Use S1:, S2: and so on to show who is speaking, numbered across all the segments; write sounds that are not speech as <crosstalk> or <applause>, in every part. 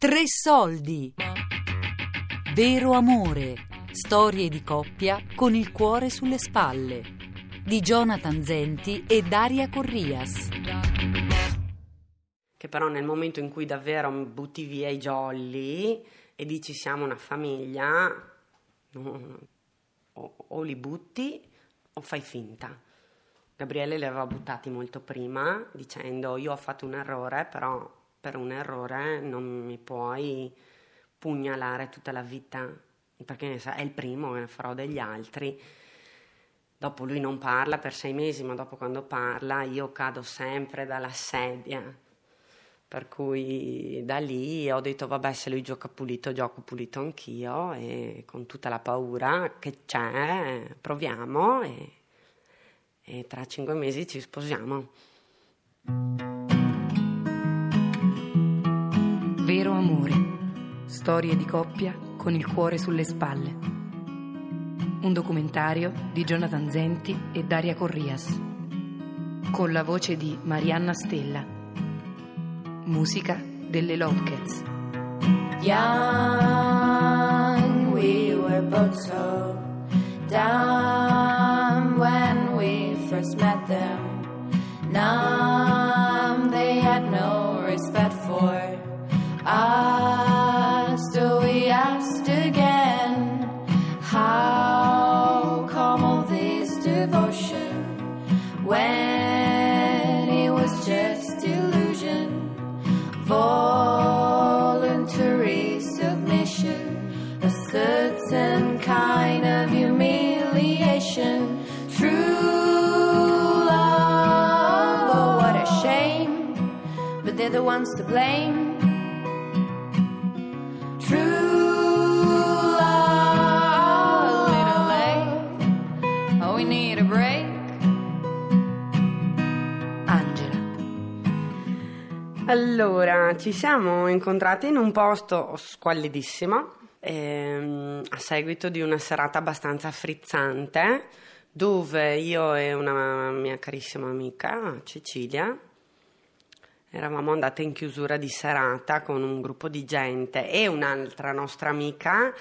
S1: Tre soldi. Vero amore. Storie di coppia con il cuore sulle spalle. Di Jonathan Zenti e Daria Corrias.
S2: Che però nel momento in cui davvero butti via i jolly e dici siamo una famiglia, o, o li butti o fai finta. Gabriele li aveva buttati molto prima dicendo io ho fatto un errore, però per un errore non mi puoi pugnalare tutta la vita, perché è il primo che farò degli altri. Dopo lui non parla per sei mesi, ma dopo quando parla io cado sempre dalla sedia. Per cui da lì ho detto vabbè se lui gioca pulito, gioco pulito anch'io e con tutta la paura che c'è proviamo e, e tra cinque mesi ci sposiamo.
S1: Vero amore. Storie di coppia con il cuore sulle spalle. Un documentario di Jonathan Zenti e Daria Corrias. Con la voce di Marianna Stella. Musica delle Love Cats.
S3: Young, we were both so dumb when we first met them. Numb, certain kind of humiliation. True love, oh, a shame, but they're the ones to blame. True love, a little late. Oh, we need a break.
S1: Angela.
S2: Allora, ci siamo incontrati in un posto squallidissimo ehm, a seguito di una serata abbastanza frizzante dove io e una mia carissima amica, Cecilia, eravamo andate in chiusura di serata con un gruppo di gente e un'altra nostra amica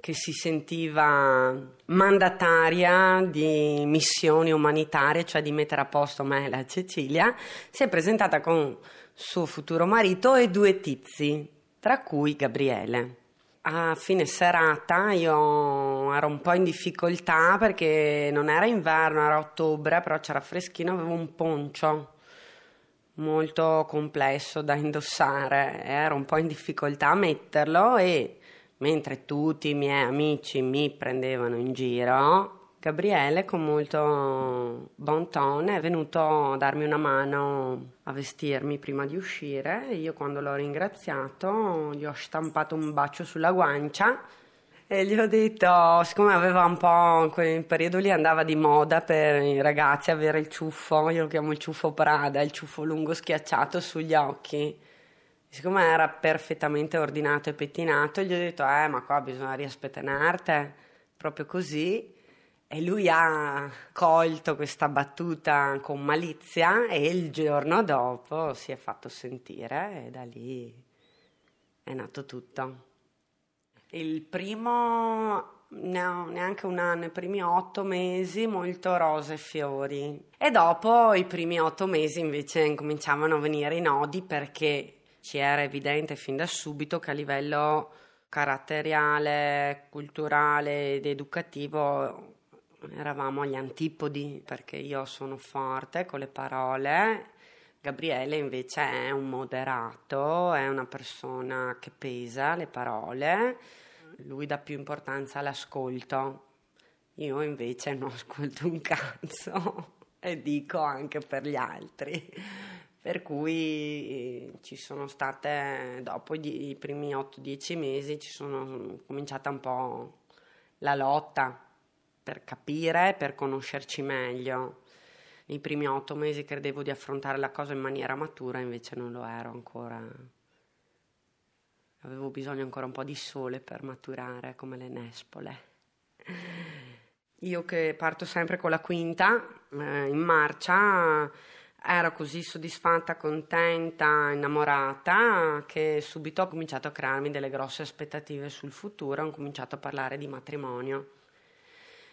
S2: che si sentiva mandataria di missioni umanitarie, cioè di mettere a posto me e la Cecilia, si è presentata con suo futuro marito e due tizi, tra cui Gabriele. A fine serata io ero un po' in difficoltà perché non era inverno, era ottobre, però c'era freschino, avevo un poncio molto complesso da indossare, ero un po' in difficoltà a metterlo e mentre tutti i miei amici mi prendevano in giro, Gabriele con molto bon ton è venuto a darmi una mano a vestirmi prima di uscire io quando l'ho ringraziato gli ho stampato un bacio sulla guancia e gli ho detto, siccome aveva un po', in quel periodo lì andava di moda per i ragazzi avere il ciuffo, io lo chiamo il ciuffo Prada, il ciuffo lungo schiacciato sugli occhi. Siccome era perfettamente ordinato e pettinato, gli ho detto, eh, ma qua bisogna riaspettenarte, proprio così. E lui ha colto questa battuta con malizia e il giorno dopo si è fatto sentire e da lì è nato tutto. Il primo no, neanche un anno, i primi otto mesi molto rose e fiori. E dopo i primi otto mesi invece incominciavano a venire i nodi perché ci era evidente fin da subito che a livello caratteriale, culturale ed educativo eravamo agli antipodi perché io sono forte con le parole, Gabriele invece è un moderato, è una persona che pesa le parole, lui dà più importanza all'ascolto, io invece non ascolto un cazzo <laughs> e dico anche per gli altri. Per cui ci sono state, dopo i primi 8-10 mesi, ci sono cominciata un po' la lotta per capire, per conoscerci meglio. Nei primi otto mesi credevo di affrontare la cosa in maniera matura, invece non lo ero ancora. Avevo bisogno ancora un po' di sole per maturare, come le nespole. Io che parto sempre con la quinta, eh, in marcia, ero così soddisfatta, contenta, innamorata che subito ho cominciato a crearmi delle grosse aspettative sul futuro, ho cominciato a parlare di matrimonio.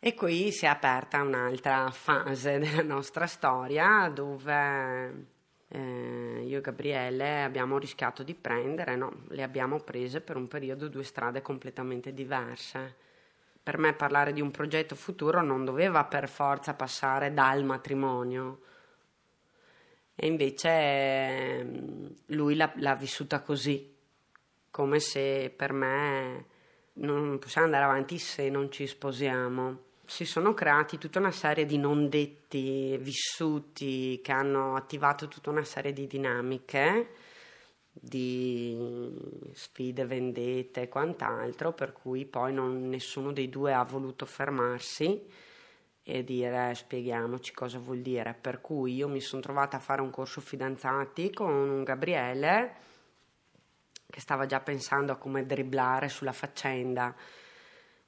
S2: E qui si è aperta un'altra fase della nostra storia dove eh, io e Gabriele abbiamo rischiato di prendere, no, le abbiamo prese per un periodo due strade completamente diverse. Per me parlare di un progetto futuro non doveva per forza passare dal matrimonio. E invece ehm, lui l'ha, l'ha vissuta così, come se per me non possiamo andare avanti se non ci sposiamo si sono creati tutta una serie di non detti vissuti che hanno attivato tutta una serie di dinamiche, di sfide, vendette e quant'altro, per cui poi non, nessuno dei due ha voluto fermarsi e dire spieghiamoci cosa vuol dire. Per cui io mi sono trovata a fare un corso fidanzati con un Gabriele che stava già pensando a come dribblare sulla faccenda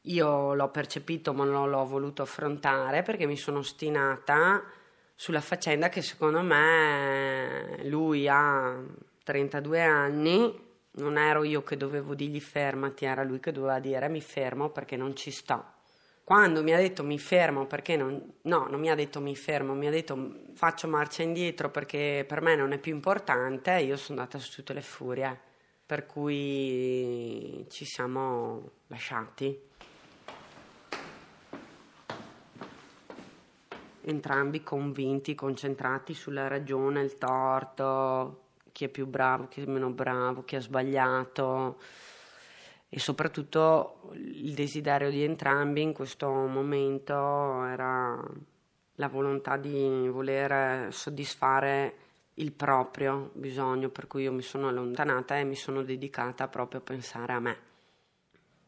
S2: io l'ho percepito ma non l'ho voluto affrontare perché mi sono ostinata sulla faccenda che secondo me lui ha 32 anni, non ero io che dovevo dirgli fermati, era lui che doveva dire mi fermo perché non ci sto. Quando mi ha detto mi fermo perché non... No, non mi ha detto mi fermo, mi ha detto faccio marcia indietro perché per me non è più importante, io sono andata su tutte le furie. Per cui ci siamo lasciati. Entrambi convinti, concentrati sulla ragione, il torto, chi è più bravo, chi è meno bravo, chi ha sbagliato e soprattutto il desiderio di entrambi in questo momento era la volontà di voler soddisfare il proprio bisogno, per cui io mi sono allontanata e mi sono dedicata proprio a pensare a me.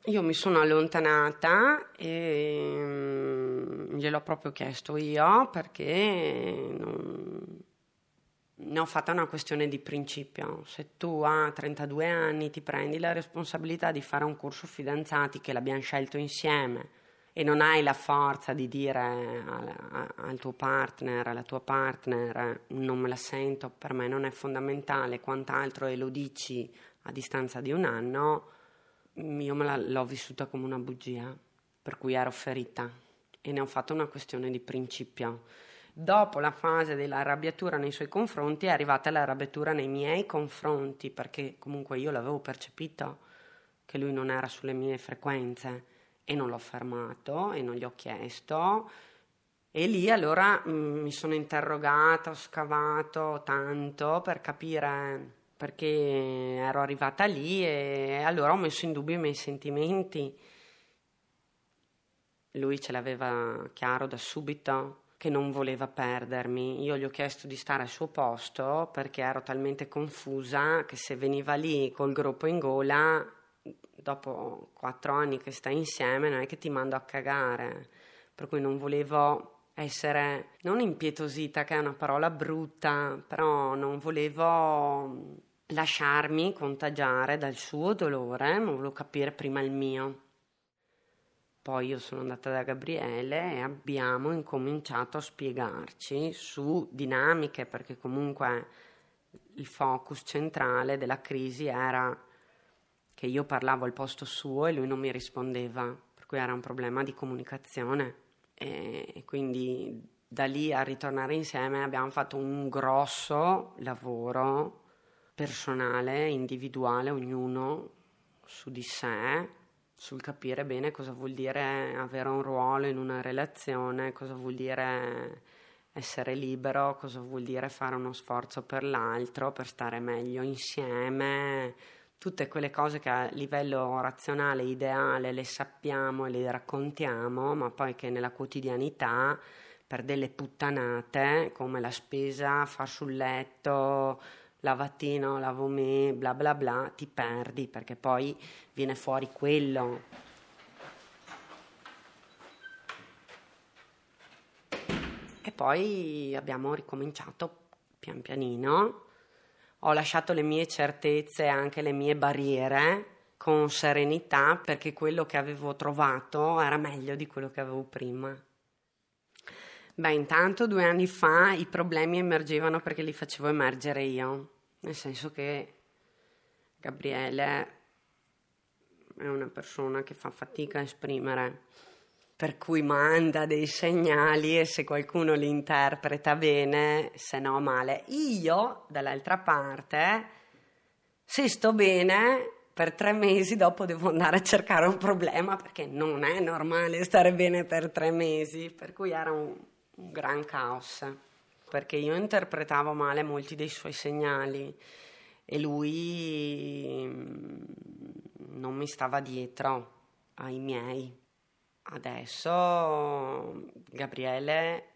S2: Io mi sono allontanata e mm, gliel'ho proprio chiesto io perché non... ne ho fatta una questione di principio. Se tu a 32 anni ti prendi la responsabilità di fare un corso fidanzati che l'abbiamo scelto insieme e non hai la forza di dire al, al tuo partner, alla tua partner non me la sento, per me non è fondamentale, quant'altro e lo dici a distanza di un anno, io me la, l'ho vissuta come una bugia, per cui ero ferita e ne ho fatto una questione di principio. Dopo la fase dell'arrabbiatura nei suoi confronti è arrivata l'arrabbiatura nei miei confronti, perché comunque io l'avevo percepito che lui non era sulle mie frequenze e non l'ho fermato e non gli ho chiesto. E lì allora mh, mm, mi sono interrogata, ho scavato tanto per capire perché ero arrivata lì e allora ho messo in dubbio i miei sentimenti. Lui ce l'aveva chiaro da subito che non voleva perdermi. Io gli ho chiesto di stare al suo posto perché ero talmente confusa che se veniva lì col gruppo in gola, dopo quattro anni che stai insieme, non è che ti mando a cagare. Per cui non volevo essere non impietosita, che è una parola brutta, però non volevo lasciarmi contagiare dal suo dolore, ma volevo capire prima il mio. Poi io sono andata da Gabriele e abbiamo incominciato a spiegarci su dinamiche, perché comunque il focus centrale della crisi era che io parlavo al posto suo e lui non mi rispondeva, per cui era un problema di comunicazione. E quindi da lì a ritornare insieme abbiamo fatto un grosso lavoro personale, individuale, ognuno su di sé, sul capire bene cosa vuol dire avere un ruolo in una relazione, cosa vuol dire essere libero, cosa vuol dire fare uno sforzo per l'altro, per stare meglio insieme, tutte quelle cose che a livello razionale, ideale, le sappiamo e le raccontiamo, ma poi che nella quotidianità per delle puttanate come la spesa, far sul letto, lavattino, lavo me, bla bla bla, ti perdi perché poi viene fuori quello. E poi abbiamo ricominciato pian pianino. Ho lasciato le mie certezze e anche le mie barriere con serenità perché quello che avevo trovato era meglio di quello che avevo prima. Beh, intanto due anni fa i problemi emergevano perché li facevo emergere io, nel senso che Gabriele è una persona che fa fatica a esprimere, per cui manda dei segnali e se qualcuno li interpreta bene, se no male. Io, dall'altra parte, se sto bene, per tre mesi dopo devo andare a cercare un problema perché non è normale stare bene per tre mesi, per cui era un, un gran caos, perché io interpretavo male molti dei suoi segnali e lui mm, non mi stava dietro ai miei. Adesso Gabriele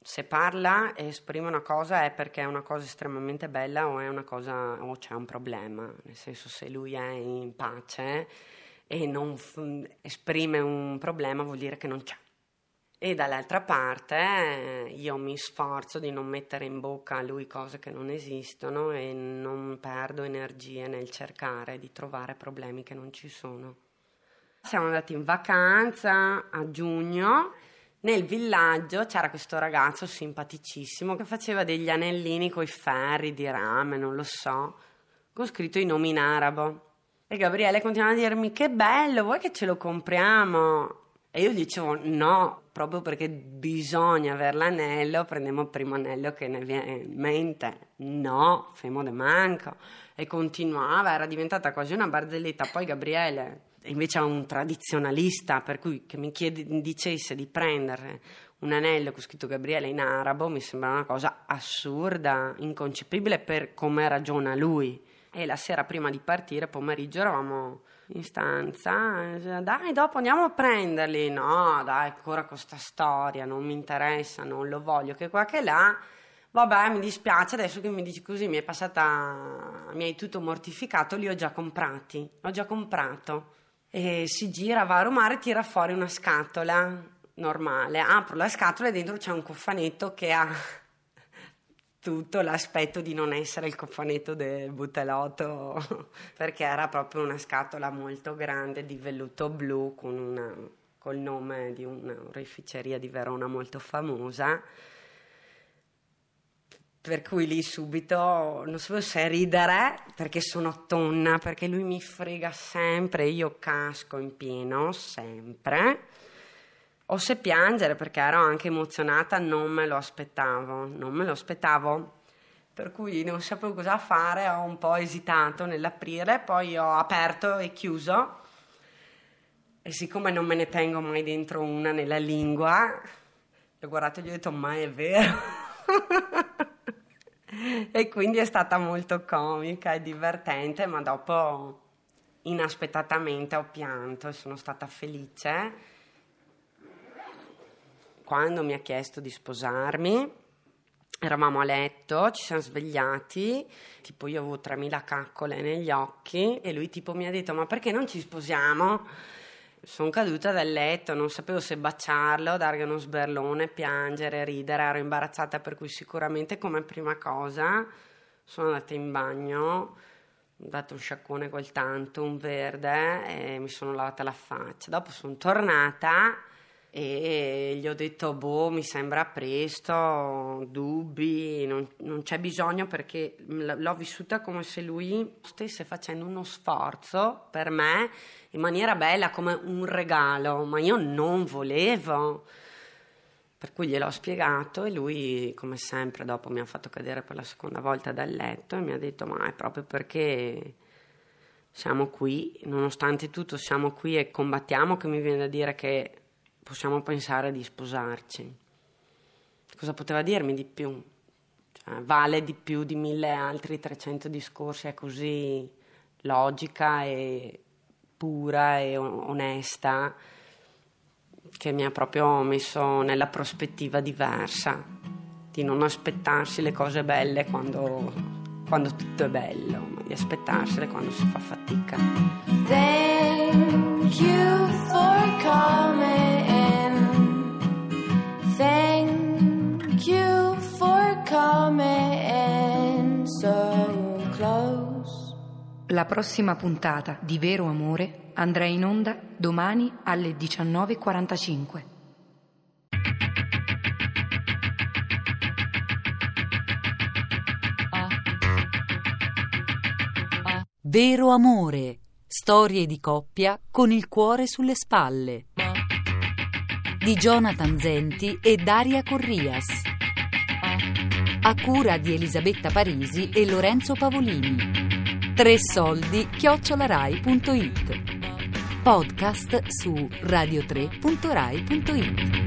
S2: se parla e esprime una cosa è perché è una cosa estremamente bella o, è una cosa, o c'è un problema, nel senso se lui è in pace e non f- esprime un problema vuol dire che non c'è. E dall'altra parte eh, io mi sforzo di non mettere in bocca a lui cose che non esistono e non perdo energie nel cercare di trovare problemi che non ci sono. Siamo andati in vacanza a giugno. Nel villaggio c'era questo ragazzo simpaticissimo che faceva degli anellini coi ferri di rame, non lo so, con scritto i nomi in arabo. E Gabriele continuava a dirmi: Che bello, vuoi che ce lo compriamo? E io dicevo no, proprio perché bisogna avere l'anello, prendiamo il primo anello che ne viene in mente. No, femo de manco. E continuava, era diventata quasi una barzelletta. Poi Gabriele invece è un tradizionalista, per cui che mi chiede, dicesse di prendere un anello con scritto Gabriele in arabo mi sembra una cosa assurda, inconcepibile per come ragiona lui. E la sera prima di partire, pomeriggio, eravamo in stanza. Dai, dopo andiamo a prenderli. No, dai, ancora questa storia, non mi interessa, non lo voglio, che qua che là. Vabbè, mi dispiace, adesso che mi dici così mi è passata, mi hai tutto mortificato, li ho già comprati, ho già comprato. E si gira, va a rumare, tira fuori una scatola normale. Apro la scatola e dentro c'è un cofanetto che ha tutto l'aspetto di non essere il cofanetto del butelotto, <laughs> perché era proprio una scatola molto grande di velluto blu con una, col nome di una oreficeria di Verona molto famosa. Per cui lì subito non sapevo se ridere perché sono tonna, perché lui mi frega sempre, io casco in pieno sempre se piangere perché ero anche emozionata, non me lo aspettavo, non me lo aspettavo. Per cui non sapevo cosa fare, ho un po' esitato nell'aprire, poi ho aperto e chiuso. E siccome non me ne tengo mai dentro una nella lingua, l'ho guardato e gli ho detto, ma è vero? <laughs> e quindi è stata molto comica e divertente, ma dopo inaspettatamente ho pianto e sono stata felice quando mi ha chiesto di sposarmi, eravamo a letto, ci siamo svegliati, tipo io avevo 3000 caccole negli occhi e lui tipo mi ha detto ma perché non ci sposiamo? Sono caduta dal letto, non sapevo se baciarlo, dargli uno sberlone, piangere, ridere, ero imbarazzata per cui sicuramente come prima cosa sono andata in bagno, ho dato un sciacquone col tanto, un verde e mi sono lavata la faccia. Dopo sono tornata e gli ho detto boh mi sembra presto dubbi non, non, c'è bisogno perché l'ho vissuta come se lui stesse facendo uno sforzo per me in maniera bella come un regalo ma io non volevo. Per cui gliel'ho spiegato e lui come sempre dopo mi ha fatto cadere per la seconda volta dal letto e mi ha detto ma è proprio perché siamo qui nonostante tutto siamo qui e combattiamo che mi viene da dire che possiamo pensare di sposarci. Cosa poteva dirmi di più? Cioè, vale di più di mille altri 300 discorsi, è così logica e pura e onesta che mi ha proprio messo nella prospettiva diversa, di non aspettarsi le cose belle quando, quando tutto è bello, ma di aspettarsele quando si fa fatica.
S3: Thank you for coming.
S1: La prossima puntata di Vero Amore andrà in onda domani alle 19.45.
S4: Vero Amore. Storie di coppia con il cuore sulle spalle. Di Jonathan Zenti e Daria Corrias. A cura di Elisabetta Parisi e Lorenzo Pavolini. Tre soldi chiocciolarai.it. Podcast su radio3.rai.it.